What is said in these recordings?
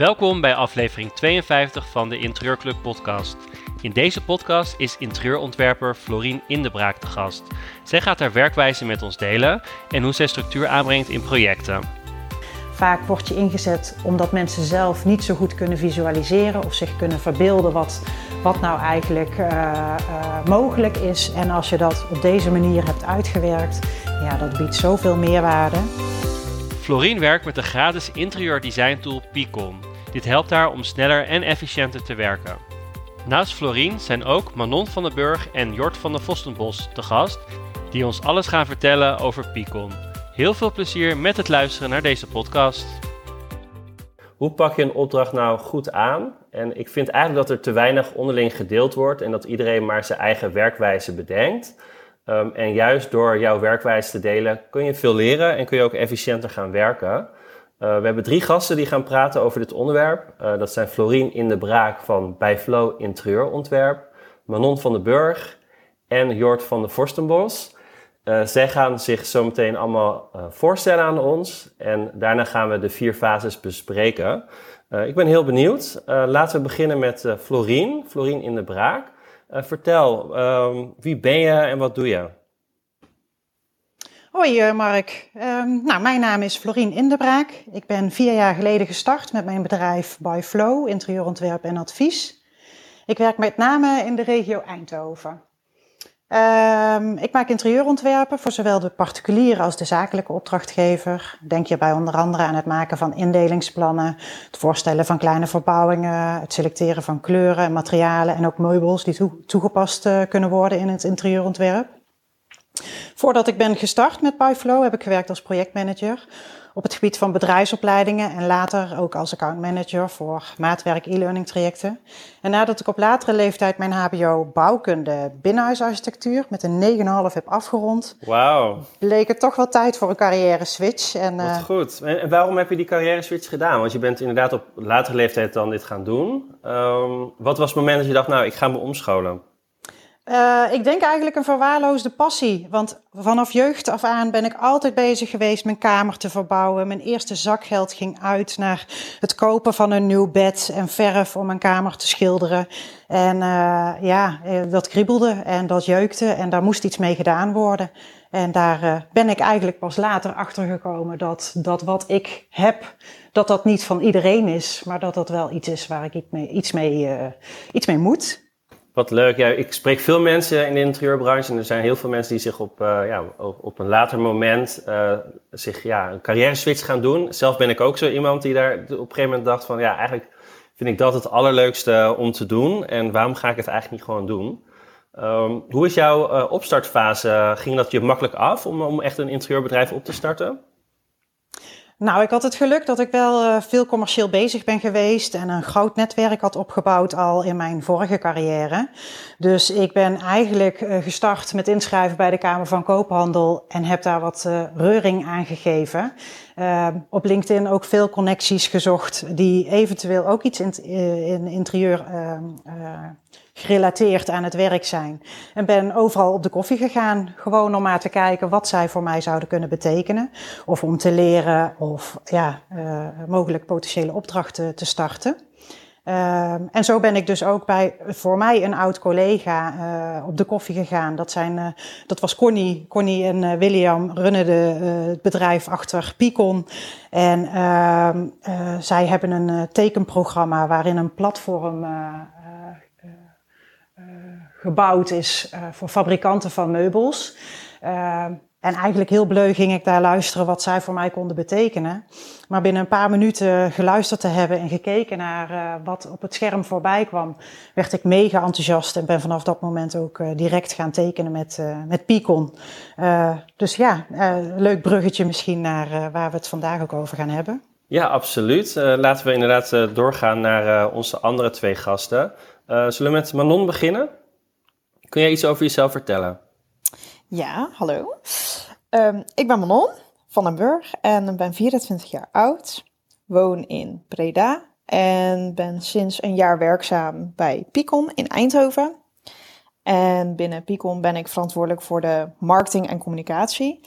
Welkom bij aflevering 52 van de Interieurclub podcast. In deze podcast is interieurontwerper Florien Indebraak te gast. Zij gaat haar werkwijze met ons delen en hoe zij structuur aanbrengt in projecten. Vaak word je ingezet omdat mensen zelf niet zo goed kunnen visualiseren of zich kunnen verbeelden wat, wat nou eigenlijk uh, uh, mogelijk is. En als je dat op deze manier hebt uitgewerkt, ja, dat biedt zoveel meerwaarde. Florien werkt met de gratis interieur design tool Picon. Dit helpt haar om sneller en efficiënter te werken. Naast Florien zijn ook Manon van den Burg en Jort van der Vostenbos te gast, die ons alles gaan vertellen over Picon. Heel veel plezier met het luisteren naar deze podcast. Hoe pak je een opdracht nou goed aan? En ik vind eigenlijk dat er te weinig onderling gedeeld wordt en dat iedereen maar zijn eigen werkwijze bedenkt. Um, en juist door jouw werkwijze te delen kun je veel leren en kun je ook efficiënter gaan werken. Uh, we hebben drie gasten die gaan praten over dit onderwerp. Uh, dat zijn Florien in de Braak van Bij Flow Interieurontwerp, Manon van den Burg en Jort van de Vorstenbos. Uh, zij gaan zich zo meteen allemaal voorstellen aan ons en daarna gaan we de vier fases bespreken. ik ben heel benieuwd. laten we beginnen met Florien, Florien in de Braak. Vertel, um, wie ben je en wat doe je? Hoi uh, Mark, um, nou, mijn naam is Florien Indebraak. Ik ben vier jaar geleden gestart met mijn bedrijf By Flow, interieurontwerp en advies. Ik werk met name in de regio Eindhoven. Um, ik maak interieurontwerpen voor zowel de particuliere als de zakelijke opdrachtgever. Denk hierbij onder andere aan het maken van indelingsplannen, het voorstellen van kleine verbouwingen, het selecteren van kleuren en materialen en ook meubels die toegepast uh, kunnen worden in het interieurontwerp. Voordat ik ben gestart met PyFlow heb ik gewerkt als projectmanager op het gebied van bedrijfsopleidingen en later ook als accountmanager voor maatwerk e-learning trajecten. En nadat ik op latere leeftijd mijn HBO bouwkunde binnenhuisarchitectuur met een 9,5 heb afgerond, wow. bleek het toch wel tijd voor een carrière switch. En, Wat uh, goed. En waarom heb je die carrière switch gedaan? Want je bent inderdaad op latere leeftijd dan dit gaan doen. Um, wat was het moment dat je dacht, nou, ik ga me omscholen? Uh, ik denk eigenlijk een verwaarloosde passie. Want vanaf jeugd af aan ben ik altijd bezig geweest mijn kamer te verbouwen. Mijn eerste zakgeld ging uit naar het kopen van een nieuw bed en verf om mijn kamer te schilderen. En uh, ja, eh, dat kriebelde en dat jeukte en daar moest iets mee gedaan worden. En daar ben ik eigenlijk pas later achter gekomen dat, dat wat ik heb, dat dat niet van iedereen is, maar dat dat wel iets is waar ik iets mee, iets mee, iets mee moet. Wat leuk. Ja, ik spreek veel mensen in de interieurbranche en er zijn heel veel mensen die zich op, uh, ja, op een later moment uh, zich, ja, een carrière switch gaan doen. Zelf ben ik ook zo iemand die daar op een gegeven moment dacht van ja, eigenlijk vind ik dat het allerleukste om te doen en waarom ga ik het eigenlijk niet gewoon doen? Um, hoe is jouw uh, opstartfase? Ging dat je makkelijk af om, om echt een interieurbedrijf op te starten? Nou, ik had het geluk dat ik wel uh, veel commercieel bezig ben geweest en een groot netwerk had opgebouwd al in mijn vorige carrière. Dus ik ben eigenlijk uh, gestart met inschrijven bij de Kamer van Koophandel en heb daar wat uh, reuring aan gegeven. op LinkedIn ook veel connecties gezocht die eventueel ook iets in, in interieur gerelateerd aan het werk zijn. En ben overal op de koffie gegaan, gewoon om maar te kijken wat zij voor mij zouden kunnen betekenen. Of om te leren of ja, uh, mogelijk potentiële opdrachten te starten. Uh, en zo ben ik dus ook bij voor mij een oud collega uh, op de koffie gegaan. Dat, zijn, uh, dat was Connie. Connie en William runnen de, het bedrijf achter Picon. En ehm, zij hebben een tekenprogramma waarin een platform gebouwd is uh, voor fabrikanten van meubels. Uh, en eigenlijk heel bleu ging ik daar luisteren wat zij voor mij konden betekenen. Maar binnen een paar minuten geluisterd te hebben en gekeken naar uh, wat op het scherm voorbij kwam, werd ik mega enthousiast en ben vanaf dat moment ook direct gaan tekenen met, met Picon. dus ja, leuk bruggetje misschien naar waar we het vandaag ook over gaan hebben. Ja, absoluut. laten we inderdaad doorgaan naar onze andere twee gasten. zullen we met Manon beginnen? Kun jij iets over jezelf vertellen? Ja, hallo. Um, ik ben Manon van den Burg en ben 24 jaar oud. Woon in Breda en ben sinds een jaar werkzaam bij Picon in Eindhoven. En binnen Picon ben ik verantwoordelijk voor de marketing en communicatie.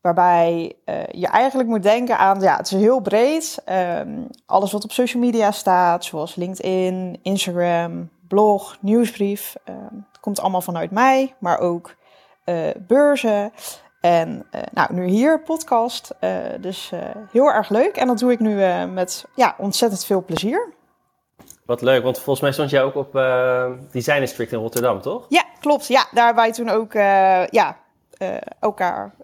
Waarbij je eigenlijk moet denken aan, ja, het is heel breed. Ehm, alles wat op social media staat, zoals LinkedIn, Instagram, blog, nieuwsbrief. het komt allemaal vanuit mij, maar ook beurzen. En nou, nu hier podcast. dus heel erg leuk. En dat doe ik nu met ja, ontzettend veel plezier. Wat leuk, want volgens mij stond jij ook op Design District in Rotterdam, toch? Ja, klopt. Ja, daar wij toen ook ja, elkaar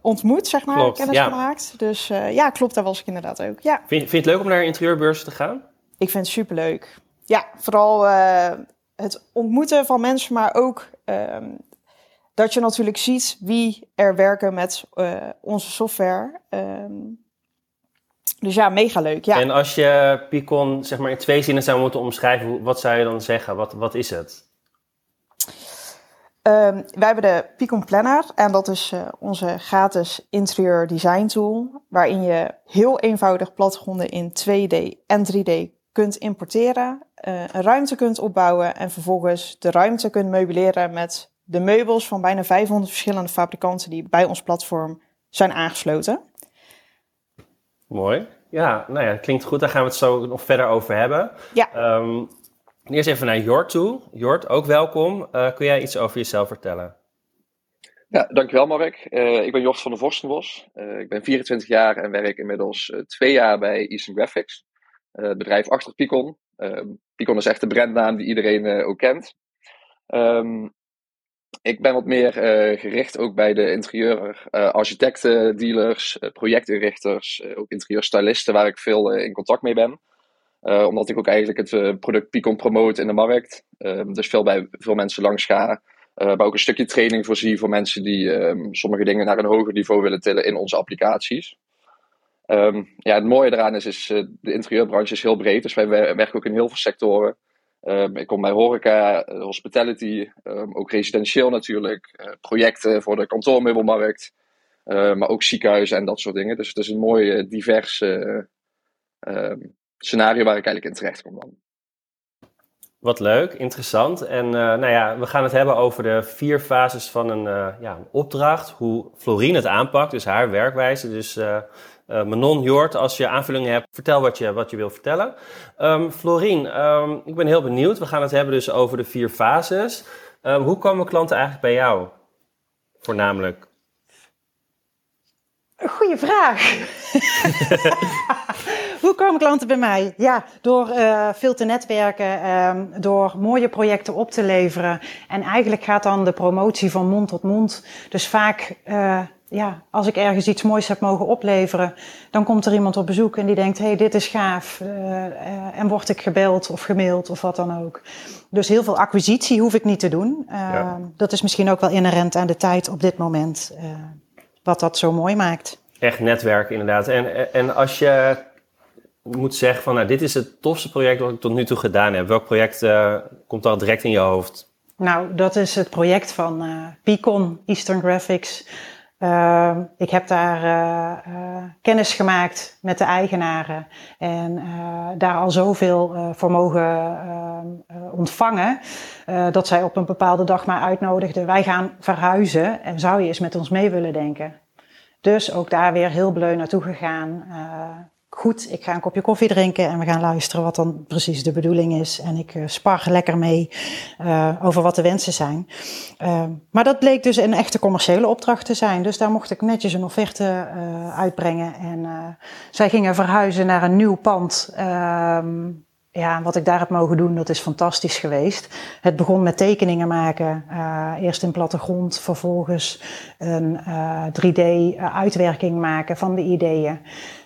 ontmoet, zeg maar, klopt, kennis ja. gemaakt. Dus ja, klopt, daar was ik inderdaad ook. Ja. Vind, vind je het leuk om naar interieurbeurzen te gaan? Ik vind het superleuk. Ja, vooral het ontmoeten van mensen, maar ook ehm, dat je natuurlijk ziet wie er werken met onze software. Um, dus ja, mega leuk. Ja. En als je Picon zeg maar in twee zinnen zou moeten omschrijven, wat zou je dan zeggen? Wat, wat is het? Um, wij hebben de Picon Planner en dat is uh, onze gratis interieur design tool, waarin je heel eenvoudig plattegronden in 2D en 3D kunt importeren, uh, een ruimte kunt opbouwen en vervolgens de ruimte kunt meubileren met de meubels van bijna 500 verschillende fabrikanten die bij ons platform zijn aangesloten. Mooi. Ja, nou ja, klinkt goed. Daar gaan we het zo nog verder over hebben. Ja. Um, eerst even naar Jort toe. Jort, ook welkom. Uh, kun jij iets over jezelf vertellen? Ja, dankjewel Mark. Uh, ik ben Jort van der Vorstenbos. Uh, ik ben 24 jaar en werk inmiddels twee jaar bij Eastern Graphics. Het bedrijf achter Picon. Ehm, Picon is echt de brandnaam die iedereen ook kent. Um, ik ben wat meer gericht ook bij de interieur uh, architecten, dealers, uh, projectinrichters, ook interieurstylisten waar ik veel in contact mee ben. omdat ik ook eigenlijk het product Picon promote in de markt. Ehm, dus veel bij veel mensen langs ga. maar ook een stukje training voorzie voor mensen die ehm, sommige dingen naar een hoger niveau willen tillen in onze applicaties. Um, ja, het mooie eraan is, is de interieurbranche is heel breed. Dus wij werken ook in heel veel sectoren. Um, ik kom bij horeca, eh, hospitality, um, ook residentieel natuurlijk, uh, projecten voor de kantoormeubelmarkt, maar ook ziekenhuizen en dat soort dingen. Dus het is een mooi divers scenario waar ik eigenlijk in terecht kom dan. Wat leuk, interessant. En nou ja, we gaan het hebben over de vier fases van een, ja, een opdracht, hoe Florine het aanpakt, dus haar werkwijze. Dus Manon, Jort, als je aanvullingen hebt, vertel wat je, wat je wil vertellen. Um, Florien, um, ik ben heel benieuwd. We gaan het hebben dus over de vier fases. Um, hoe komen klanten eigenlijk bij jou? Voornamelijk. Goeie vraag. Hoe komen klanten bij mij? Ja, door uh, veel te netwerken, um, door mooie projecten op te leveren. En eigenlijk gaat dan de promotie van mond tot mond. Dus vaak uh, ja, als ik ergens iets moois heb mogen opleveren, dan komt er iemand op bezoek en die denkt: hey, dit is gaaf. Uh, uh, en word ik gebeld of gemaild of wat dan ook. Dus heel veel acquisitie hoef ik niet te doen. Uh, ja. Dat is misschien ook wel inherent aan de tijd op dit moment, wat dat zo mooi maakt. Echt netwerken, inderdaad. En, en als je moet zeggen: van nou, dit is het tofste project wat ik tot nu toe gedaan heb, welk project komt al direct in je hoofd? Nou, dat is het project van Picon Eastern Graphics. Uh, ik heb daar uh, uh, kennis gemaakt met de eigenaren en uh, daar al zoveel voor mogen ehm, ontvangen dat zij op een bepaalde dag maar uitnodigden. Wij gaan verhuizen en zou je eens met ons mee willen denken? Dus ook daar weer heel bleu naartoe gegaan goed, ik ga een kopje koffie drinken en we gaan luisteren wat dan precies de bedoeling is. En ik uh, spar lekker mee uh, over wat de wensen zijn. Uh, maar dat bleek dus een echte commerciële opdracht te zijn. Dus daar mocht ik netjes een offerte uitbrengen. En zij gingen verhuizen naar een nieuw pand. Ehm, ja, wat ik daar heb mogen doen, dat is fantastisch geweest. Het begon met tekeningen maken. Uh, eerst in plattegrond, vervolgens een uh, 3D-uitwerking maken van de ideeën.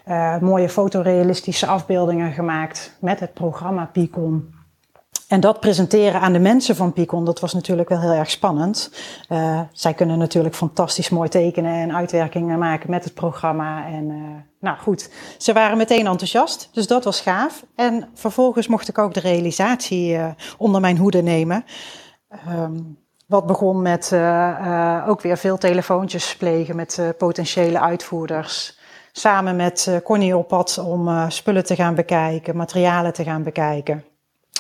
Uh, mooie fotorealistische afbeeldingen gemaakt met het programma Picon. En dat presenteren aan de mensen van Picon, dat was natuurlijk wel heel erg spannend. Uh, zij kunnen natuurlijk fantastisch mooi tekenen en uitwerkingen maken met het programma. En uh, nou goed, ze waren meteen enthousiast, dus dat was gaaf. En vervolgens mocht ik ook de realisatie onder mijn hoede nemen. Um, wat begon met ook weer veel telefoontjes plegen met potentiële uitvoerders samen met uh, Connie op pad om uh, spullen te gaan bekijken, materialen te gaan bekijken.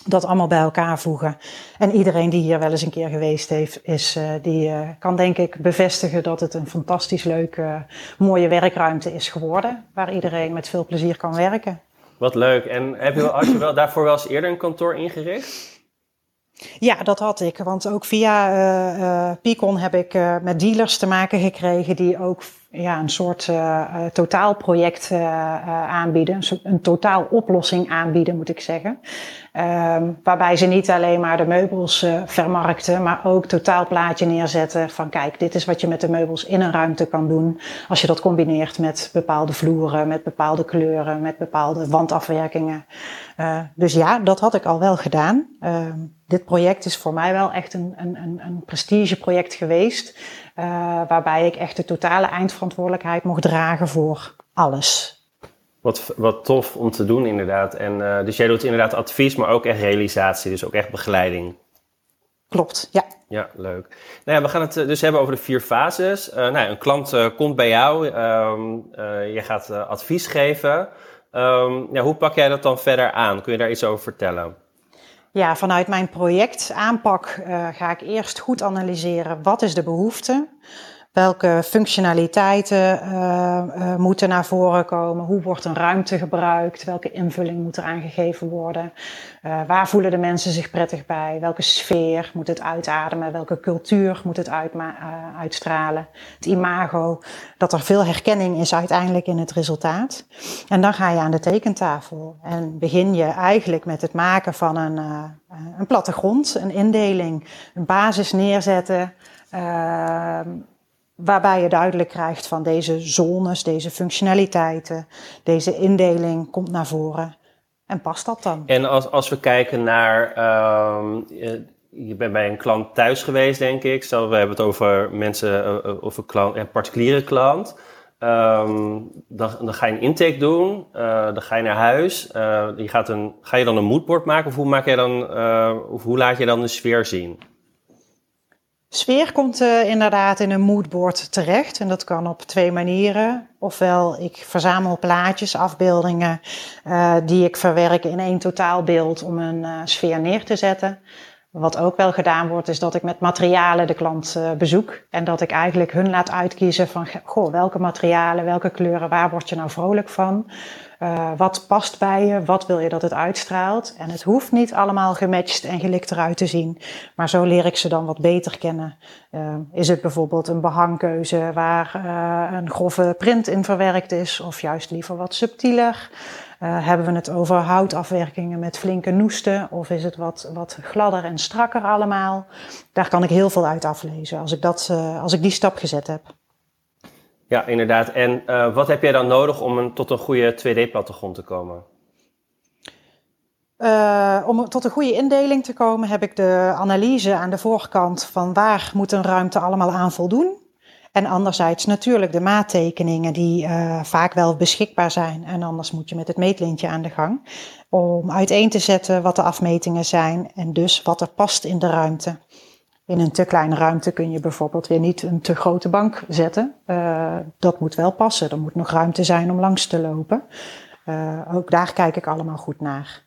dat allemaal bij elkaar voegen. En iedereen die hier wel eens een keer geweest heeft, is, uh, die kan denk ik bevestigen dat het een fantastisch leuke, mooie werkruimte is geworden. Waar iedereen met veel plezier kan werken. Wat leuk. En heb je, had je wel, daarvoor wel eens eerder een kantoor ingericht? Ja, dat had ik. Want ook via uh, uh, Picon heb ik uh, met dealers te maken gekregen die ook ja, een soort uh, totaalproject uh, aanbieden. Een, totaaloplossing aanbieden, moet ik zeggen. Um, waarbij ze niet alleen maar de meubels vermarkten, maar ook totaalplaatje neerzetten van kijk, dit is wat je met de meubels in een ruimte kan doen. Als je dat combineert met bepaalde vloeren, met bepaalde kleuren, met bepaalde wandafwerkingen. dus ja, dat had ik al wel gedaan. Uh, dit project is voor mij wel echt een, een, een prestigeproject geweest. Uh, waarbij ik echt de totale eindverantwoordelijkheid mocht dragen voor alles. Wat, wat tof om te doen, inderdaad. En, uh, dus jij doet inderdaad advies, maar ook echt realisatie, dus ook echt begeleiding. Klopt, ja. Ja, leuk. Nou ja, we gaan het dus hebben over de vier fases. Uh, nou, een klant komt bij jou, um, je gaat advies geven. Um, ja, hoe pak jij dat dan verder aan? Kun je daar iets over vertellen? Ja, vanuit mijn projectaanpak uh, ga ik eerst goed analyseren wat is de behoefte. Welke functionaliteiten uh, uh, moeten naar voren komen? Hoe wordt een ruimte gebruikt? Welke invulling moet er aangegeven worden? Uh, waar voelen de mensen zich prettig bij? Welke sfeer moet het uitademen? Welke cultuur moet het uitstralen? Het imago, dat er veel herkenning is uiteindelijk in het resultaat. En dan ga je aan de tekentafel en begin je eigenlijk met het maken van een, een plattegrond, een indeling, een basis neerzetten. Ehm, waarbij je duidelijk krijgt van deze zones, deze functionaliteiten, deze indeling komt naar voren. En past dat dan? En als, als we kijken naar, uh, je, je, bent bij een klant thuis geweest, denk ik. Stel, we hebben het over mensen, over klant, een particuliere klant. Um, dan, dan, ga je een intake doen, dan ga je naar huis. Je gaat een, ga je dan een moodboard maken of hoe, maak je dan, of hoe laat je dan de sfeer zien? Sfeer komt uh, inderdaad in een moodboard terecht. En dat kan op twee manieren. Ofwel, ik verzamel plaatjes, afbeeldingen, uh, die ik verwerk in één totaalbeeld om een uh, sfeer neer te zetten. Wat ook wel gedaan wordt, is dat ik met materialen de klant bezoek. En dat ik eigenlijk hun laat uitkiezen van, goh, welke materialen, welke kleuren, waar word je nou vrolijk van? Uh, wat past bij je? Wat wil je dat het uitstraalt? En het hoeft niet allemaal gematcht en gelikt eruit te zien. Maar zo leer ik ze dan wat beter kennen. Uh, is het bijvoorbeeld een behangkeuze waar uh, een grove print in verwerkt is? Of juist liever wat subtieler? hebben we het over houtafwerkingen met flinke noesten? Of is het wat, wat gladder en strakker allemaal? Daar kan ik heel veel uit aflezen als ik, dat, als ik die stap gezet heb. Ja, inderdaad. En uh, wat heb jij dan nodig om tot een goede 2D-plattegrond te komen? Uh, om tot een goede indeling te komen heb ik de analyse aan de voorkant van waar moet een ruimte allemaal aan voldoen. En anderzijds natuurlijk de maattekeningen die uh, vaak wel beschikbaar zijn. En anders moet je met het meetlintje aan de gang. Om uiteen te zetten wat de afmetingen zijn en dus wat er past in de ruimte. In een te kleine ruimte kun je bijvoorbeeld weer niet een te grote bank zetten. Uh, dat moet wel passen. Er moet nog ruimte zijn om langs te lopen. Uh, ook daar kijk ik allemaal goed naar.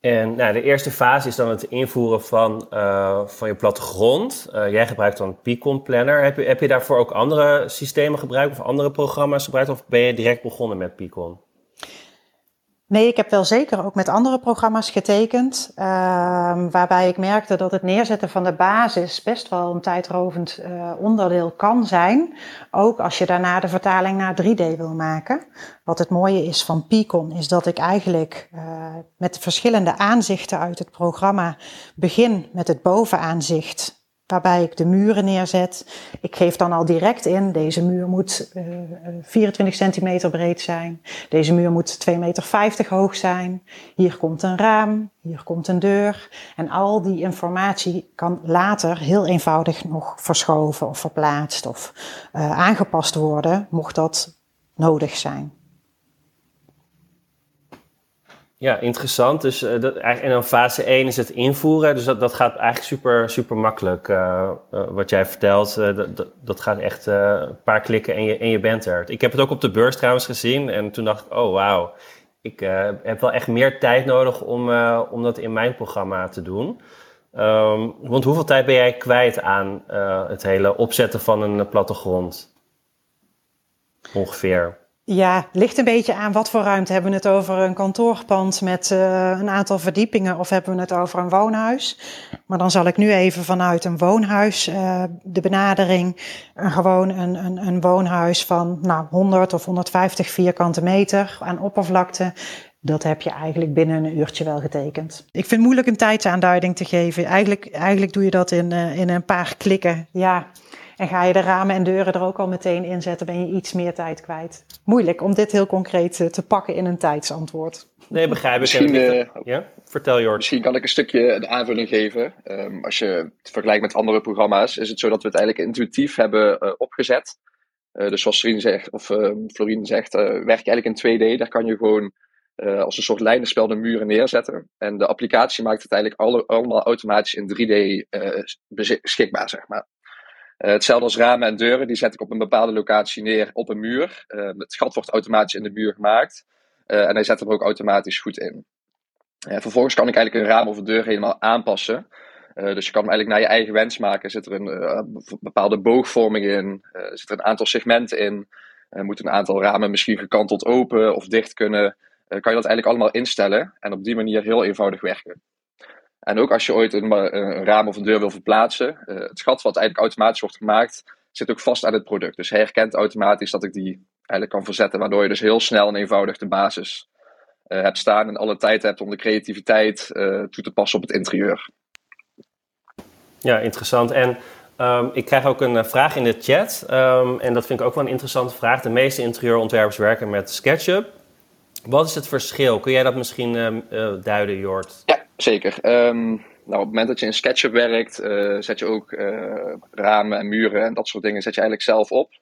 En nou, de eerste fase is dan het invoeren van, uh, van je plattegrond. jij gebruikt dan Picon Planner. Heb je, heb je daarvoor ook andere systemen gebruikt of andere programma's gebruikt? Of ben je direct begonnen met Picon? Nee, ik heb wel zeker ook met andere programma's getekend. Uh, waarbij ik merkte dat het neerzetten van de basis best wel een tijdrovend uh, onderdeel kan zijn. Ook als je daarna de vertaling naar 3D wil maken. Wat het mooie is van Picon is dat ik eigenlijk uh, met verschillende aanzichten uit het programma begin met het bovenaanzicht waarbij ik de muren neerzet. Ik geef dan al direct in, deze muur moet uh, 24 centimeter breed zijn. Deze muur moet 2,50 meter hoog zijn. Hier komt een raam, hier komt een deur. En al die informatie kan later heel eenvoudig nog verschoven of verplaatst of uh, aangepast worden, mocht dat nodig zijn. Ja, interessant. Dus, uh, dat, en dan fase 1 is het invoeren. Dus dat, dat gaat eigenlijk super, super makkelijk. Uh, uh, wat jij vertelt, dat, dat, dat, gaat echt een paar klikken en je, en je bent er. Ik heb het ook op de beurs trouwens gezien. En toen dacht ik, oh wauw. ik heb wel echt meer tijd nodig om, om dat in mijn programma te doen. Um, want hoeveel tijd ben jij kwijt aan het hele opzetten van een plattegrond? Ongeveer. Ja, ligt een beetje aan wat voor ruimte. Hebben we het over een kantoorpand met uh, een aantal verdiepingen of hebben we het over een woonhuis? Maar dan zal ik nu even vanuit een woonhuis uh, de benadering, gewoon een, een, een woonhuis van nou, 100 of 150 vierkante meter aan oppervlakte. Dat heb je eigenlijk binnen een uurtje wel getekend. Ik vind het moeilijk een tijdsaanduiding te geven. Eigenlijk, eigenlijk doe je dat in, in een paar klikken. Ja, en ga je de ramen en deuren er ook al meteen inzetten, ben je iets meer tijd kwijt. Moeilijk om dit heel concreet eh, te pakken in een tijdsantwoord. Nee, begrijp ik. Misschien, uh, ja? Vertel Jord. Misschien kan ik een stukje een aanvulling geven. Um, als je het vergelijkt met andere programma's, is het zo dat we het eigenlijk intuïtief hebben uh, opgezet. Uh, dus zoals Florien zegt, of Florien zegt, werk je eigenlijk in 2D. Daar kan je gewoon als een soort lijnenspel de muren neerzetten. En de applicatie maakt het eigenlijk alle, allemaal automatisch in 3D beschikbaar, zeg maar. Uh, hetzelfde als ramen en deuren, die zet ik op een bepaalde locatie neer op een muur. Uh, het gat wordt automatisch in de muur gemaakt uh, en hij zet hem ook automatisch goed in. vervolgens kan ik eigenlijk een raam of een deur helemaal aanpassen. dus je kan hem eigenlijk naar je eigen wens maken. Zit er een bepaalde boogvorming in? zit er een aantal segmenten in? moet een aantal ramen misschien gekanteld open of dicht kunnen? kan je dat eigenlijk allemaal instellen en op die manier heel eenvoudig werken. En ook als je ooit een, een raam of een deur wil verplaatsen, uh, het gat wat eigenlijk automatisch wordt gemaakt, zit ook vast aan het product. Dus hij herkent automatisch dat ik die eigenlijk kan verzetten, waardoor je dus heel snel en eenvoudig de basis uh, hebt staan en alle tijd hebt om de creativiteit uh, toe te passen op het interieur. Ja, interessant. En um, ik krijg ook een vraag in de chat. Um, en dat vind ik ook wel een interessante vraag. De meeste interieurontwerpers werken met SketchUp. Wat is het verschil? Kun jij dat misschien uh, duiden, Jort? Ja, zeker. Um, nou, op het moment dat je in SketchUp werkt, uh, zet je ook uh, ramen en muren en dat soort dingen zet je eigenlijk zelf op.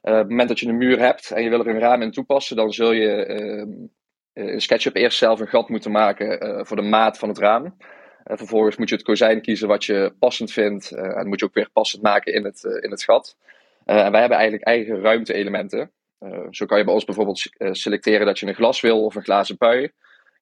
op het moment dat je een muur hebt en je wil er een raam in toepassen, dan zul je ehm, in SketchUp eerst zelf een gat moeten maken voor de maat van het raam. vervolgens moet je het kozijn kiezen wat je passend vindt en moet je ook weer passend maken in het, in het gat. en wij hebben eigenlijk eigen ruimte-elementen. Zo kan je bij ons bijvoorbeeld selecteren dat je een glas wil of een glazen pui.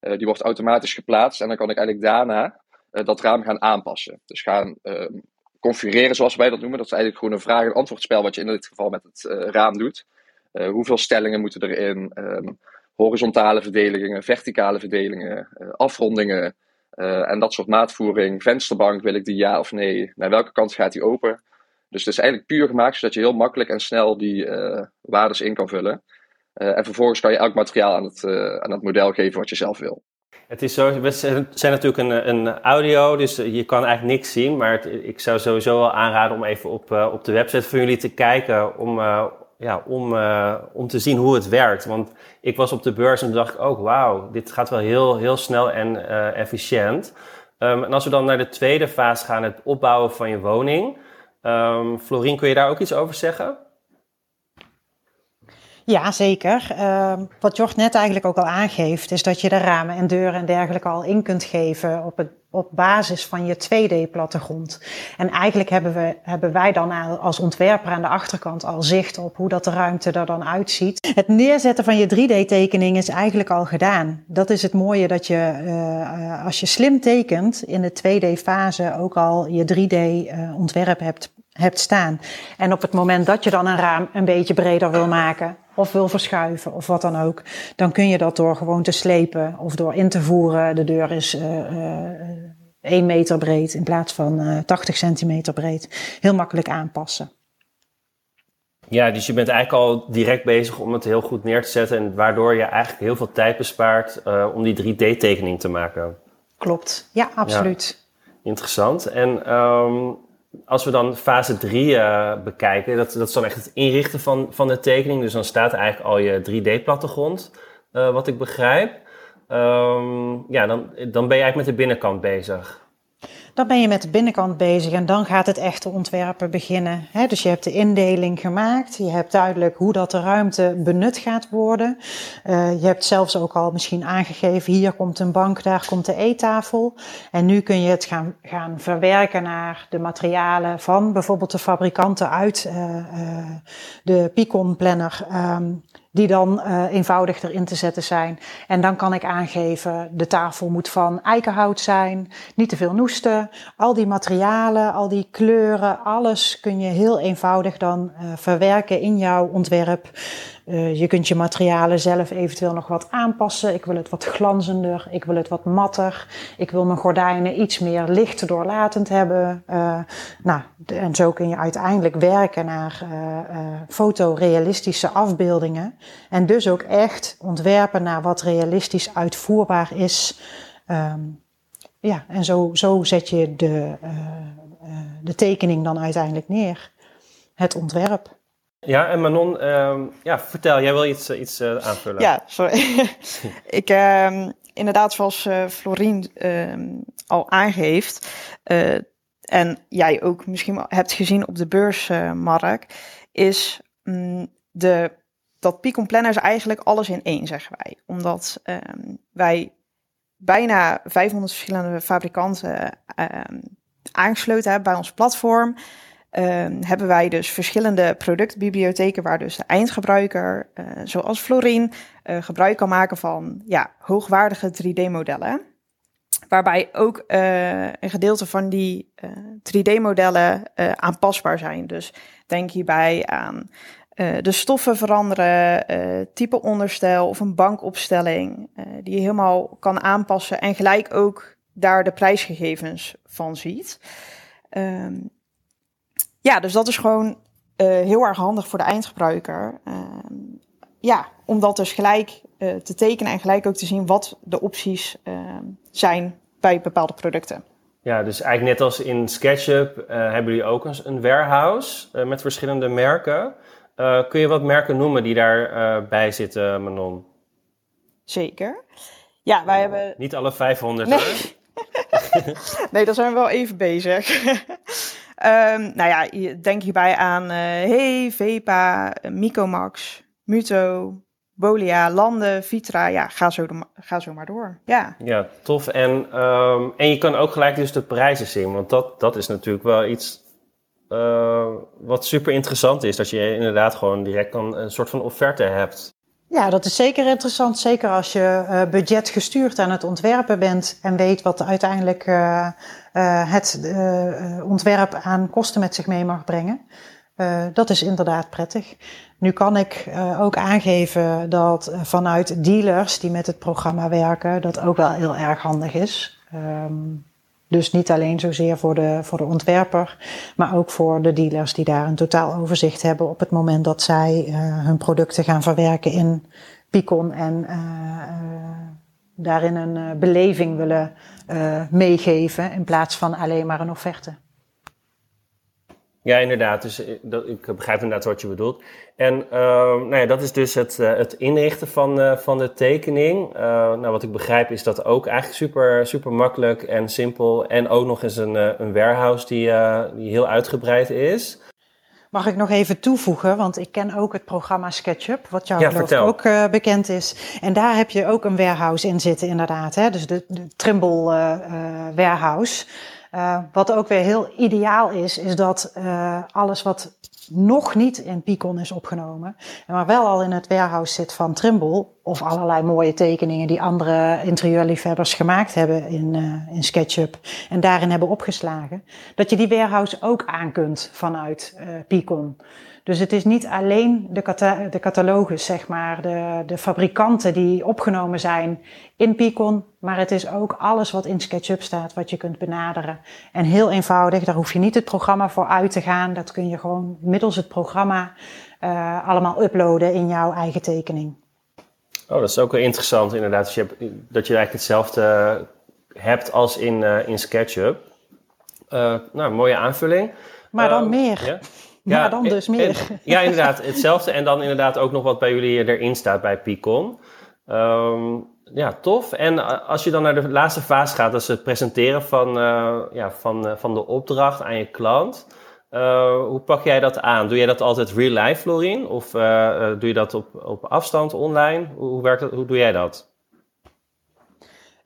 Uh, die wordt automatisch geplaatst en dan kan ik eigenlijk daarna dat raam gaan aanpassen. Dus gaan ehm, configureren zoals wij dat noemen. Dat is eigenlijk gewoon een vraag- en antwoordspel wat je in dit geval met het raam doet. hoeveel stellingen moeten erin? Um, horizontale verdelingen, verticale verdelingen, afrondingen en dat soort maatvoering. Vensterbank, wil ik die ja of nee? Naar welke kant gaat die open? Dus het is eigenlijk puur gemaakt zodat je heel makkelijk en snel die waardes in kan vullen. Uh, en vervolgens kan je elk materiaal aan het, uh, aan het model geven wat je zelf wil. Het is zo, we zijn natuurlijk een, een audio, dus je kan eigenlijk niks zien. Maar ik zou sowieso wel aanraden om even op, op de website van jullie te kijken. Om, ja, om, om te zien hoe het werkt. Want ik was op de beurs en dacht ik ook, wauw, dit gaat wel heel, heel snel en efficiënt. Um, en als we dan naar de tweede fase gaan, het opbouwen van je woning. Um, Florien, kun je daar ook iets over zeggen? Ja, zeker. Uh, wat Jort net eigenlijk ook al aangeeft, is dat je de ramen en deuren en dergelijke al in kunt geven op, het, op basis van je 2D-plattegrond. En eigenlijk hebben, we, hebben wij dan als ontwerper aan de achterkant al zicht op hoe dat de ruimte er dan uitziet. Het neerzetten van je 3D-tekening is eigenlijk al gedaan. Dat is het mooie dat je, uh, als je slim tekent, in de 2D-fase ook al je 3D-ontwerp hebt hebt staan. En op het moment dat je dan een raam een beetje breder wil maken, of wil verschuiven, of wat dan ook, dan kun je dat door gewoon te slepen of door in te voeren. De deur is uh, uh, 1 meter breed in plaats van uh, 80 centimeter breed. Heel makkelijk aanpassen. Ja, dus je bent eigenlijk al direct bezig om het heel goed neer te zetten. En waardoor je eigenlijk heel veel tijd bespaart om die 3D-tekening te maken. Klopt, ja, absoluut. Ja. Interessant. En um, als we dan fase 3 uh, eh, bekijken, dat, dat is dan echt het inrichten van, van de tekening. Dus dan staat eigenlijk al je 3D-plattegrond, uh, wat ik begrijp. Um, ja, dan, dan ben je eigenlijk met de binnenkant bezig. Dan ben je met de binnenkant bezig en dan gaat het echte ontwerpen beginnen. dus je hebt de indeling gemaakt, je hebt duidelijk hoe dat de ruimte benut gaat worden. Uh, je hebt zelfs ook al misschien aangegeven, hier komt een bank, daar komt de eettafel. En nu kun je het gaan, gaan verwerken naar de materialen van bijvoorbeeld de fabrikanten uit uh, uh, de Picon Planner. Um, die dan uh, eenvoudig erin te zetten zijn. En dan kan ik aangeven, de tafel moet van eikenhout zijn, niet te veel noesten. Al die materialen, al die kleuren, alles kun je heel eenvoudig dan uh, verwerken in jouw ontwerp. Uh, je kunt je materialen zelf eventueel nog wat aanpassen. Ik wil het wat glanzender, ik wil het wat matter. Ik wil mijn gordijnen iets meer licht doorlatend hebben. Uh, nou, en zo kun je uiteindelijk werken naar uh, fotorealistische afbeeldingen. En dus ook echt ontwerpen naar wat realistisch uitvoerbaar is. Um, ja, en zo, zo zet je de, de tekening dan uiteindelijk neer. Het ontwerp. Ja, en Manon, uh, ja, vertel, jij wil iets, uh, iets uh, aanvullen. Ja, sorry. ik, uh, inderdaad, zoals uh, Florien ehm, al aangeeft, en jij ook misschien hebt gezien op de beursmarkt, is mm, de, dat Picon Planner is eigenlijk alles in één, zeggen wij. Omdat ehm, wij bijna 500 verschillende fabrikanten aangesloten hebben bij ons platform. Uh, hebben wij dus verschillende productbibliotheken waar dus de eindgebruiker, uh, zoals Florien, uh, gebruik kan maken van ja, hoogwaardige 3D-modellen. Waarbij ook uh, een gedeelte van die 3D-modellen aanpasbaar zijn. Dus denk hierbij aan de stoffen veranderen, type onderstel of een bankopstelling, die je helemaal kan aanpassen en gelijk ook daar de prijsgegevens van ziet. Um, ja, dus dat is gewoon uh, heel erg handig voor de eindgebruiker. Uh, ja, om dat dus gelijk uh, te tekenen en gelijk ook te zien wat de opties ehm, zijn bij bepaalde producten. Ja, dus eigenlijk net als in SketchUp hebben jullie ook een, een warehouse met verschillende merken. kun je wat merken noemen die daarbij bij zitten, Manon? Zeker. Ja, wij hebben... Niet alle 500. Nee, nee daar zijn we wel even bezig. Um, nou ja, denk hierbij aan uh, Hey, Vepa, Micomax, Muto, Bolia, Landen, Vitra. Ja, ga zo, ga zo maar door. Ja, ja tof. En, um, en je kan ook gelijk dus de prijzen zien. Want dat, dat is natuurlijk wel iets uh, wat super interessant is. Dat je inderdaad gewoon direct kan, een soort van offerte hebt. Ja, dat is zeker interessant. Zeker als je uh, budget gestuurd aan het ontwerpen bent en weet wat uiteindelijk uh, uh, het ontwerp aan kosten met zich mee mag brengen. dat is inderdaad prettig. Nu kan ik ook aangeven dat vanuit dealers die met het programma werken, dat ook wel heel erg handig is. Um, dus niet alleen zozeer voor de, voor de ontwerper, maar ook voor de dealers die daar een totaal overzicht hebben op het moment dat zij uh, hun producten gaan verwerken in Picon en uh, daarin een beleving willen meegeven in plaats van alleen maar een offerte. Ja, inderdaad. Dus eh, dat, ik begrijp inderdaad wat je bedoelt. En uh, nou ja, dat is dus het, uh, het inrichten van, uh, van de tekening. nou, wat ik begrijp is dat ook eigenlijk super, super makkelijk en simpel. En ook nog eens een, een warehouse die, die heel uitgebreid is. Mag ik nog even toevoegen, want ik ken ook het programma SketchUp, wat jou ja, geloof ook uh, bekend is. En daar heb je ook een warehouse in zitten, inderdaad. Hè? Dus de, de Trimble uh, uh, warehouse. Uh, wat ook weer heel ideaal is, is dat uh, alles wat nog niet in Picon is opgenomen, maar wel al in het warehouse zit van Trimble, of allerlei mooie tekeningen die andere interieurliefhebbers gemaakt hebben in, uh, in SketchUp en daarin hebben opgeslagen, dat je die warehouse ook aan kunt vanuit Picon. Dus het is niet alleen de, cata de catalogus, zeg maar, de, de fabrikanten die opgenomen zijn in Picon, maar het is ook alles wat in SketchUp staat, wat je kunt benaderen. En heel eenvoudig, daar hoef je niet het programma voor uit te gaan. Dat kun je gewoon middels het programma uh, allemaal uploaden in jouw eigen tekening. Oh, dat is ook wel interessant inderdaad. Dus je hebt, dat je eigenlijk hetzelfde hebt als in, uh, in SketchUp. Uh, nou, mooie aanvulling. Maar dan meer. Ja? Ja, dan dus meer. ja, inderdaad. Hetzelfde. En dan inderdaad ook nog wat bij jullie erin staat bij Picon. Um, ja, tof. En als je dan naar de laatste fase gaat, dat is het presenteren van, uh, ja, van, uh, van de opdracht aan je klant. Uh, hoe pak jij dat aan? Doe jij dat altijd real life, Florien? Of doe je dat op, op afstand online? Hoe, hoe, werkt dat, hoe doe jij dat?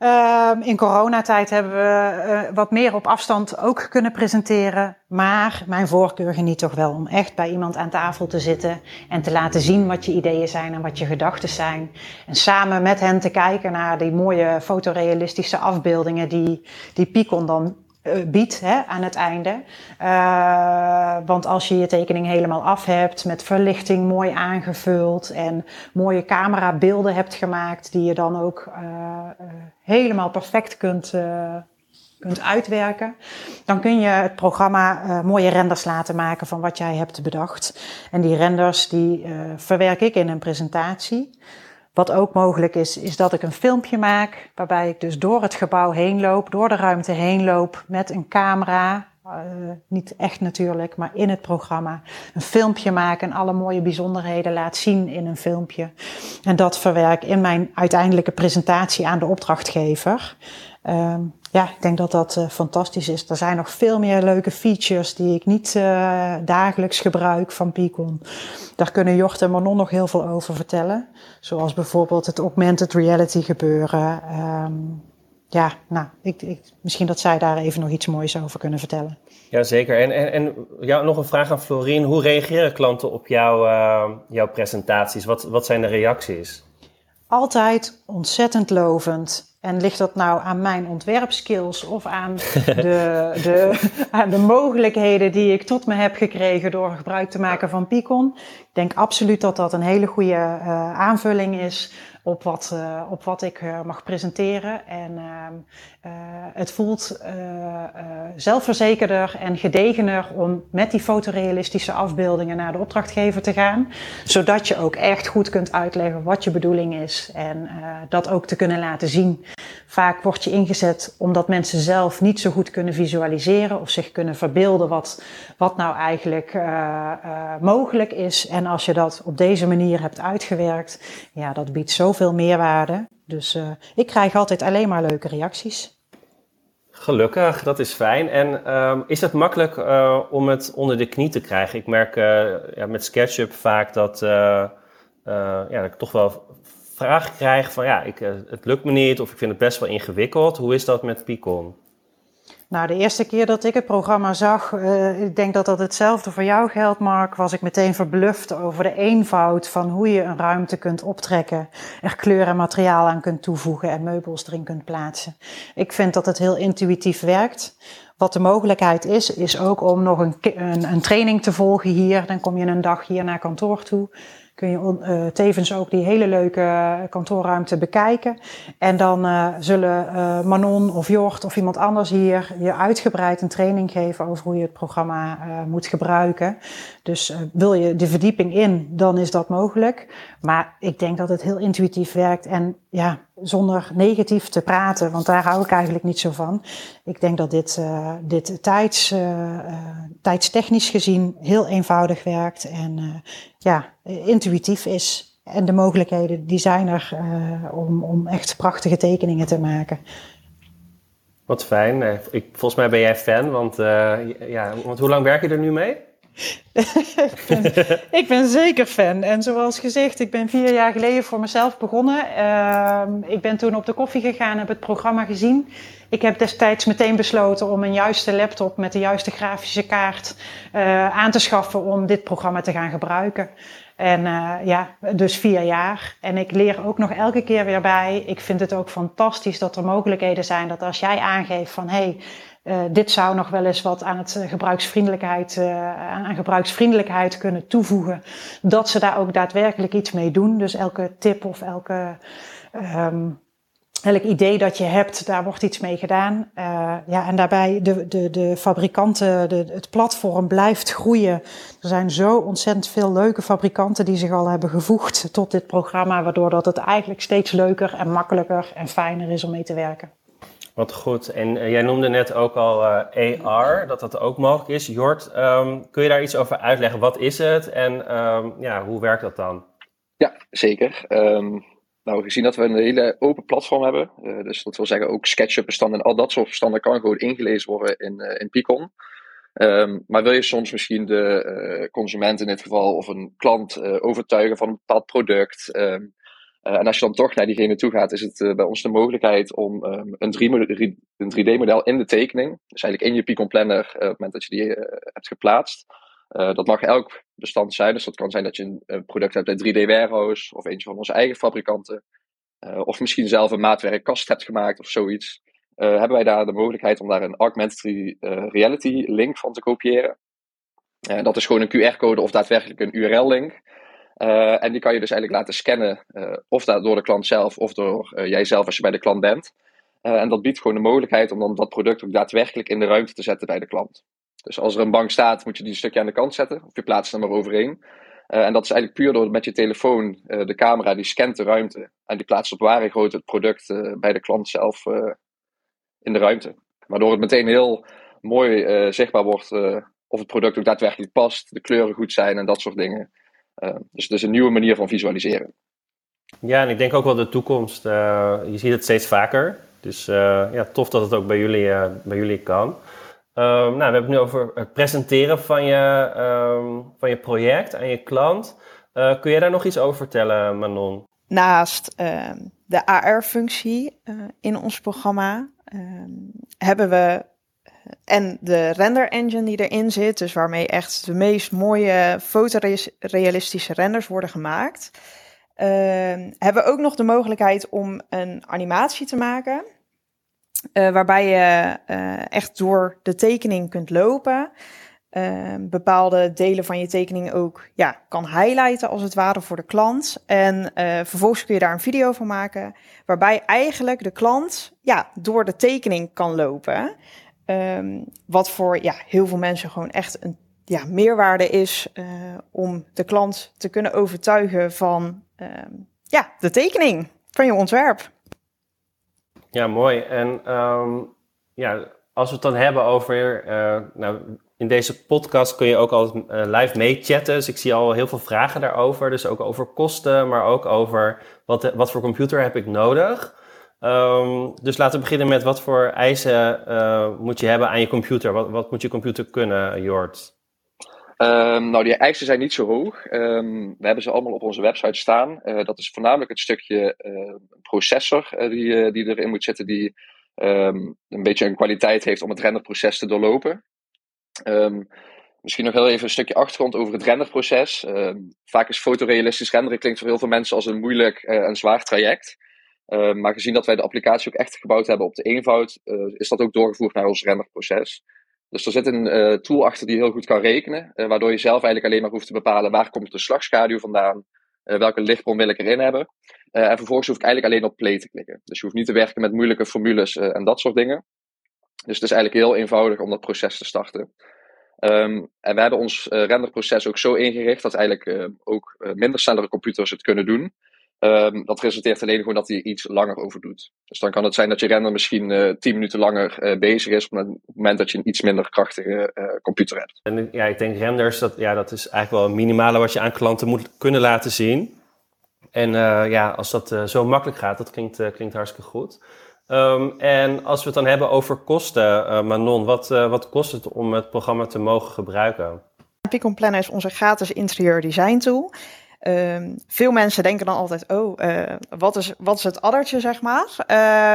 Ehm, in coronatijd hebben we uh, wat meer op afstand ook kunnen presenteren. Maar mijn voorkeur geniet toch wel om echt bij iemand aan tafel te zitten en te laten zien wat je ideeën zijn en wat je gedachten zijn. En samen met hen te kijken naar die mooie fotorealistische afbeeldingen die, die Picon dan biedt hè, aan het einde. Uh, want als je je tekening helemaal af hebt, met verlichting mooi aangevuld en mooie camerabeelden hebt gemaakt, die je dan ook uh, helemaal perfect kunt, kunt uitwerken, dan kun je het programma mooie renders laten maken van wat jij hebt bedacht. En die renders die verwerk ik in een presentatie. Wat ook mogelijk is, is dat ik een filmpje maak waarbij ik dus door het gebouw heen loop, door de ruimte heen loop met een camera. Uh, niet echt natuurlijk, maar in het programma. Een filmpje maak en alle mooie bijzonderheden laat zien in een filmpje. En dat verwerk in mijn uiteindelijke presentatie aan de opdrachtgever. Uh, ja, ik denk dat dat uh, fantastisch is. Er zijn nog veel meer leuke features die ik niet uh, dagelijks gebruik van Picon. Daar kunnen Jort en Manon nog heel veel over vertellen. Zoals bijvoorbeeld het augmented reality gebeuren. Um, ja, nou, ik, ik, misschien dat zij daar even nog iets moois over kunnen vertellen. Jazeker. En, en, en nog een vraag aan Florien. Hoe reageren klanten op jouw, uh, jouw presentaties? Wat, wat zijn de reacties? Altijd ontzettend lovend. En ligt dat nou aan mijn ontwerpskills of aan de, de, aan de mogelijkheden die ik tot me heb gekregen door gebruik te maken van Picon? Ik denk absoluut dat dat een hele goede uh, aanvulling is op wat, uh, op wat ik uh, mag presenteren. En uh, het voelt zelfverzekerder en gedegener om met die fotorealistische afbeeldingen naar de opdrachtgever te gaan. Zodat je ook echt goed kunt uitleggen wat je bedoeling is en dat ook te kunnen laten zien. Vaak word je ingezet omdat mensen zelf niet zo goed kunnen visualiseren of zich kunnen verbeelden wat, wat nou eigenlijk mogelijk is. En als je dat op deze manier hebt uitgewerkt, ja, dat biedt zo veel meerwaarde. Dus uh, ik krijg altijd alleen maar leuke reacties. Gelukkig, dat is fijn. En um, is het makkelijk uh, om het onder de knie te krijgen? Ik merk uh, ja, met SketchUp vaak dat, ja, dat ik toch wel vragen krijg van ja, ik, het lukt me niet of ik vind het best wel ingewikkeld. Hoe is dat met Picon? Nou, de eerste keer dat ik het programma zag, uh, ik denk dat dat hetzelfde voor jou geldt, Mark, was ik meteen verbluft over de eenvoud van hoe je een ruimte kunt optrekken, er kleur en materiaal aan kunt toevoegen en meubels erin kunt plaatsen. Ik vind dat het heel intuïtief werkt. Wat de mogelijkheid is, is ook om nog een, een, een training te volgen hier. Dan kom je een dag hier naar kantoor toe kun je uh, tevens ook die hele leuke kantoorruimte bekijken. En dan uh, zullen uh, Manon of Jort of iemand anders hier je uitgebreid een training geven over hoe je het programma moet gebruiken. Dus wil je de verdieping in, dan is dat mogelijk. Maar ik denk dat het heel intuïtief werkt en ja, zonder negatief te praten, want daar hou ik eigenlijk niet zo van. Ik denk dat dit, dit tijds, tijdstechnisch gezien heel eenvoudig werkt en ja, intuïtief is. En de mogelijkheden die zijn er uh, om, om echt prachtige tekeningen te maken. Wat fijn. Ik, volgens mij ben jij fan, want, uh, ja, want hoe lang werk je er nu mee? ik, ben, zeker fan. En zoals gezegd, ik ben vier jaar geleden voor mezelf begonnen. Uh, ik ben toen op de koffie gegaan, heb het programma gezien. Ik heb destijds meteen besloten om een juiste laptop met de juiste grafische kaart uh, aan te schaffen om dit programma te gaan gebruiken. En uh, ja, dus vier jaar. En ik leer ook nog elke keer weer bij. Ik vind het ook fantastisch dat er mogelijkheden zijn dat als jij aangeeft van hé, hey, uh, dit zou nog wel eens wat aan het gebruiksvriendelijkheid, uh, aan gebruiksvriendelijkheid kunnen toevoegen, dat ze daar ook daadwerkelijk iets mee doen. Dus elke tip of elke um, elk idee dat je hebt, daar wordt iets mee gedaan. Uh, ja, en daarbij de, de, de fabrikanten, de, het platform blijft groeien. Er zijn zo ontzettend veel leuke fabrikanten die zich al hebben gevoegd tot dit programma, waardoor dat het eigenlijk steeds leuker en makkelijker en fijner is om mee te werken. Wat goed. En uh, jij noemde net ook al uh, AR, dat dat ook mogelijk is. Jort, um, kun je daar iets over uitleggen? Wat is het en um, ja, hoe werkt dat dan? Ja, zeker. Um, nou, gezien dat we een hele open platform hebben, uh, dus dat wil zeggen ook SketchUp-bestanden en al dat soort bestanden kan gewoon ingelezen worden in, uh, in Picon. Um, maar wil je soms misschien de uh, consument in dit geval of een klant overtuigen van een bepaald product, um, en als je dan toch naar diegene toe gaat, is het bij ons de mogelijkheid om um, een, 3D-model in de tekening, dus eigenlijk in je Picon Planner, op het moment dat je die hebt geplaatst, dat mag elk bestand zijn. Dus dat kan zijn dat je een, product hebt bij 3D Warehouse of eentje van onze eigen fabrikanten. of misschien zelf een maatwerkkast hebt gemaakt of zoiets. hebben wij daar de mogelijkheid om daar een augmented reality link van te kopiëren. Dat is gewoon een QR-code of daadwerkelijk een URL-link. En die kan je dus eigenlijk laten scannen, of door de klant zelf of door jijzelf als je bij de klant bent. en dat biedt gewoon de mogelijkheid om dan dat product ook daadwerkelijk in de ruimte te zetten bij de klant. Dus als er een bank staat, moet je die een stukje aan de kant zetten, of je plaatst er maar overheen. en dat is eigenlijk puur door met je telefoon, de camera die scant de ruimte en die plaatst op ware grootte het product bij de klant zelf in de ruimte. Waardoor het meteen heel mooi zichtbaar wordt of het product ook daadwerkelijk past, de kleuren goed zijn en dat soort dingen. Dus het is een nieuwe manier van visualiseren. Ja, en ik denk ook wel de toekomst. Je ziet het steeds vaker. Dus ja, tof dat het ook bij jullie, bij jullie kan. Nou, we hebben het nu over het presenteren van je, um, van je project aan je klant. kun je daar nog iets over vertellen, Manon? Naast ehm, de AR-functie in ons programma ehm, hebben we en de render engine die erin zit, dus waarmee echt de meest mooie fotorealistische renders worden gemaakt, hebben we ook nog de mogelijkheid om een animatie te maken. Uh, waarbij je uh, echt door de tekening kunt lopen. Ehm, bepaalde delen van je tekening ook ja, kan highlighten als het ware voor de klant. En eh, vervolgens kun je daar een video van maken. Waarbij eigenlijk de klant ja, door de tekening kan lopen. Um, wat voor ja, heel veel mensen gewoon echt een ja, meerwaarde is om de klant te kunnen overtuigen van um, ja, de tekening van je ontwerp. Ja, mooi. En um, ja, als we het dan hebben over. Uh, nou, in deze podcast kun je ook altijd uh, live meechatten. Dus ik zie al heel veel vragen daarover. Dus ook over kosten, maar ook over wat, wat voor computer heb ik nodig. Um, dus laten we beginnen met wat voor eisen uh, moet je hebben aan je computer? Wat, wat moet je computer kunnen, Jort? Um, nou, die eisen zijn niet zo hoog. Um, we hebben ze allemaal op onze website staan. Uh, dat is voornamelijk het stukje uh, processor die, die erin moet zitten, die een beetje een kwaliteit heeft om het renderproces te doorlopen. misschien nog heel even een stukje achtergrond over het renderproces. vaak is fotorealistisch renderen klinkt voor heel veel mensen als een moeilijk en zwaar traject. Maar gezien dat wij de applicatie ook echt gebouwd hebben op de eenvoud, is dat ook doorgevoerd naar ons renderproces. Dus er zit een uh, tool achter die heel goed kan rekenen, waardoor je zelf eigenlijk alleen maar hoeft te bepalen waar komt de slagschaduw vandaan, welke lichtbron wil ik erin hebben. en vervolgens hoef ik eigenlijk alleen op play te klikken. Dus je hoeft niet te werken met moeilijke formules en dat soort dingen. Dus het is eigenlijk heel eenvoudig om dat proces te starten. Um, en we hebben ons renderproces ook zo ingericht dat eigenlijk ook minder snellere computers het kunnen doen. Um, dat resulteert alleen gewoon dat hij iets langer over doet. Dus dan kan het zijn dat je render misschien uh, eh, 10 minuten langer uh, bezig is op het moment dat je een iets minder krachtige uh, computer hebt. En ja, ik denk renders, dat, ja, dat is eigenlijk wel het minimale wat je aan klanten moet kunnen laten zien. En ja, als dat zo makkelijk gaat, dat klinkt, klinkt hartstikke goed. Um, en als we het dan hebben over kosten, Manon, wat, wat kost het om het programma te mogen gebruiken? Picon Planner is onze gratis interieur design tool. Um, veel mensen denken dan altijd, oh, uh, wat, is, wat is het addertje, zeg maar.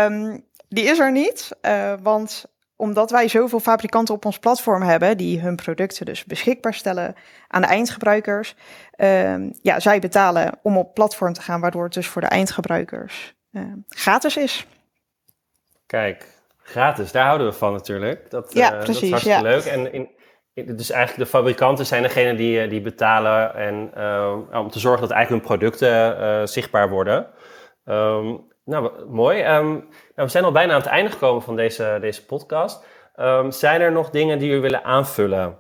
Um, die is er niet, uh, want omdat wij zoveel fabrikanten op ons platform hebben, die hun producten dus beschikbaar stellen aan de eindgebruikers, um, ja, zij betalen om op platform te gaan, waardoor het dus voor de eindgebruikers uh, gratis is. Kijk, gratis, daar houden we van natuurlijk. Dat, ja, precies, dat is hartstikke ja. leuk. En in, dus eigenlijk de fabrikanten zijn degene die, eh, die betalen en, uh, om te zorgen dat eigenlijk hun producten uh, zichtbaar worden. Um, nou, mooi. Um, nou, we zijn al bijna aan het einde gekomen van deze, deze podcast. Um, zijn er nog dingen die jullie willen aanvullen?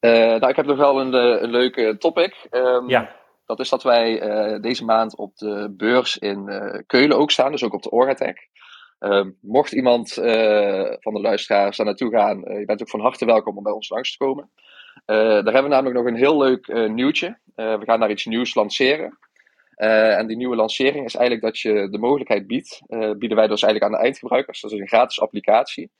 Uh, nou, ik heb nog wel een, een leuke topic. ja. Dat is dat wij deze maand op de beurs in Keulen ook staan, dus ook op de Oratech. Uh, mocht iemand uh, van de luisteraars daar naartoe gaan, uh, je bent ook van harte welkom om bij ons langs te komen. Eh, daar hebben we namelijk nog een heel leuk nieuwtje. we gaan daar iets nieuws lanceren. en die nieuwe lancering is eigenlijk dat je de mogelijkheid biedt, bieden wij dus eigenlijk aan de eindgebruikers. Dat is een gratis applicatie.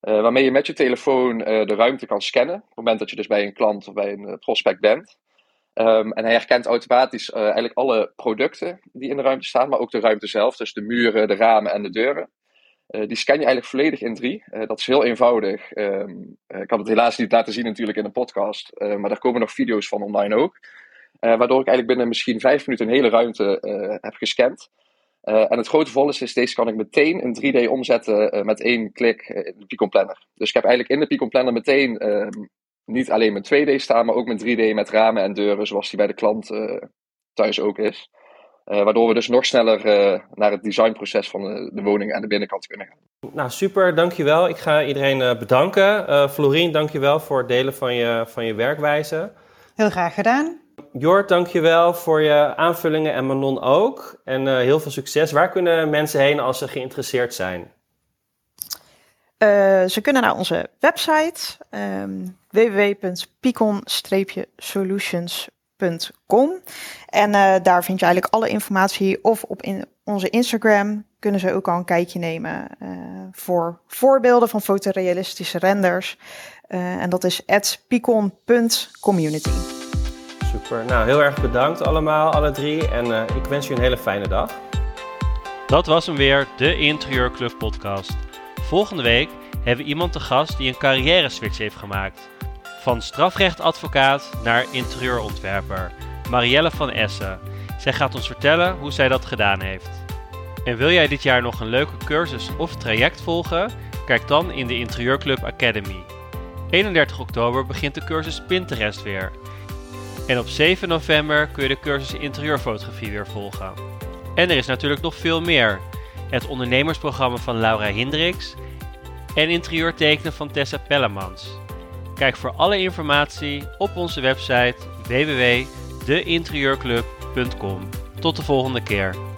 waarmee je met je telefoon de ruimte kan scannen. Op het moment dat je dus bij een klant of bij een prospect bent. Ehm, en hij herkent automatisch uh, eigenlijk alle producten die in de ruimte staan, maar ook de ruimte zelf, dus de muren, de ramen en de deuren. Uh, die scan je eigenlijk volledig in 3. Uh, dat is heel eenvoudig. Um, ik kan het helaas niet laten zien natuurlijk in een podcast, maar daar komen nog video's van online ook. waardoor ik eigenlijk binnen misschien vijf minuten een hele ruimte heb gescand. en het grote volle is, deze kan ik meteen in 3D omzetten met één klik in de Picon Planner. Dus ik heb eigenlijk in de Picon Planner meteen ehm, niet alleen met 2D staan, maar ook met 3D met ramen en deuren, zoals die bij de klant uh, thuis ook is. Uh, waardoor we dus nog sneller uh, naar het designproces van de, de, woning aan de binnenkant kunnen gaan. Nou, super, dankjewel. Ik ga iedereen bedanken. Florien, dankjewel voor het delen van je, van je werkwijze. Heel graag gedaan. Jort, dankjewel voor je aanvullingen en Manon ook. En heel veel succes. Waar kunnen mensen heen als ze geïnteresseerd zijn? Uh, ze kunnen naar onze website um, www.picon-solutions.com en uh, daar vind je eigenlijk alle informatie of op in onze Instagram kunnen ze ook al een kijkje nemen uh, voor voorbeelden van fotorealistische renders. en dat is picon.community. Super, nou heel erg bedankt allemaal, alle drie en ik wens je een hele fijne dag. Dat was hem weer, de Interieurclub podcast. Volgende week hebben we iemand te gast die een carrière switch heeft gemaakt. Van strafrechtadvocaat naar interieurontwerper, Marielle van Essen. Zij gaat ons vertellen hoe zij dat gedaan heeft. En wil jij dit jaar nog een leuke cursus of traject volgen? Kijk dan in de Interieurclub Academy. 31 oktober begint de cursus Pinterest weer. En op 7 november kun je de cursus interieurfotografie weer volgen. En er is natuurlijk nog veel meer. Het ondernemersprogramma van Laura Hindricks en interieurtekenen van Tessa Pellemans. Kijk voor alle informatie op onze website www.deinterieurclub.com. Tot de volgende keer.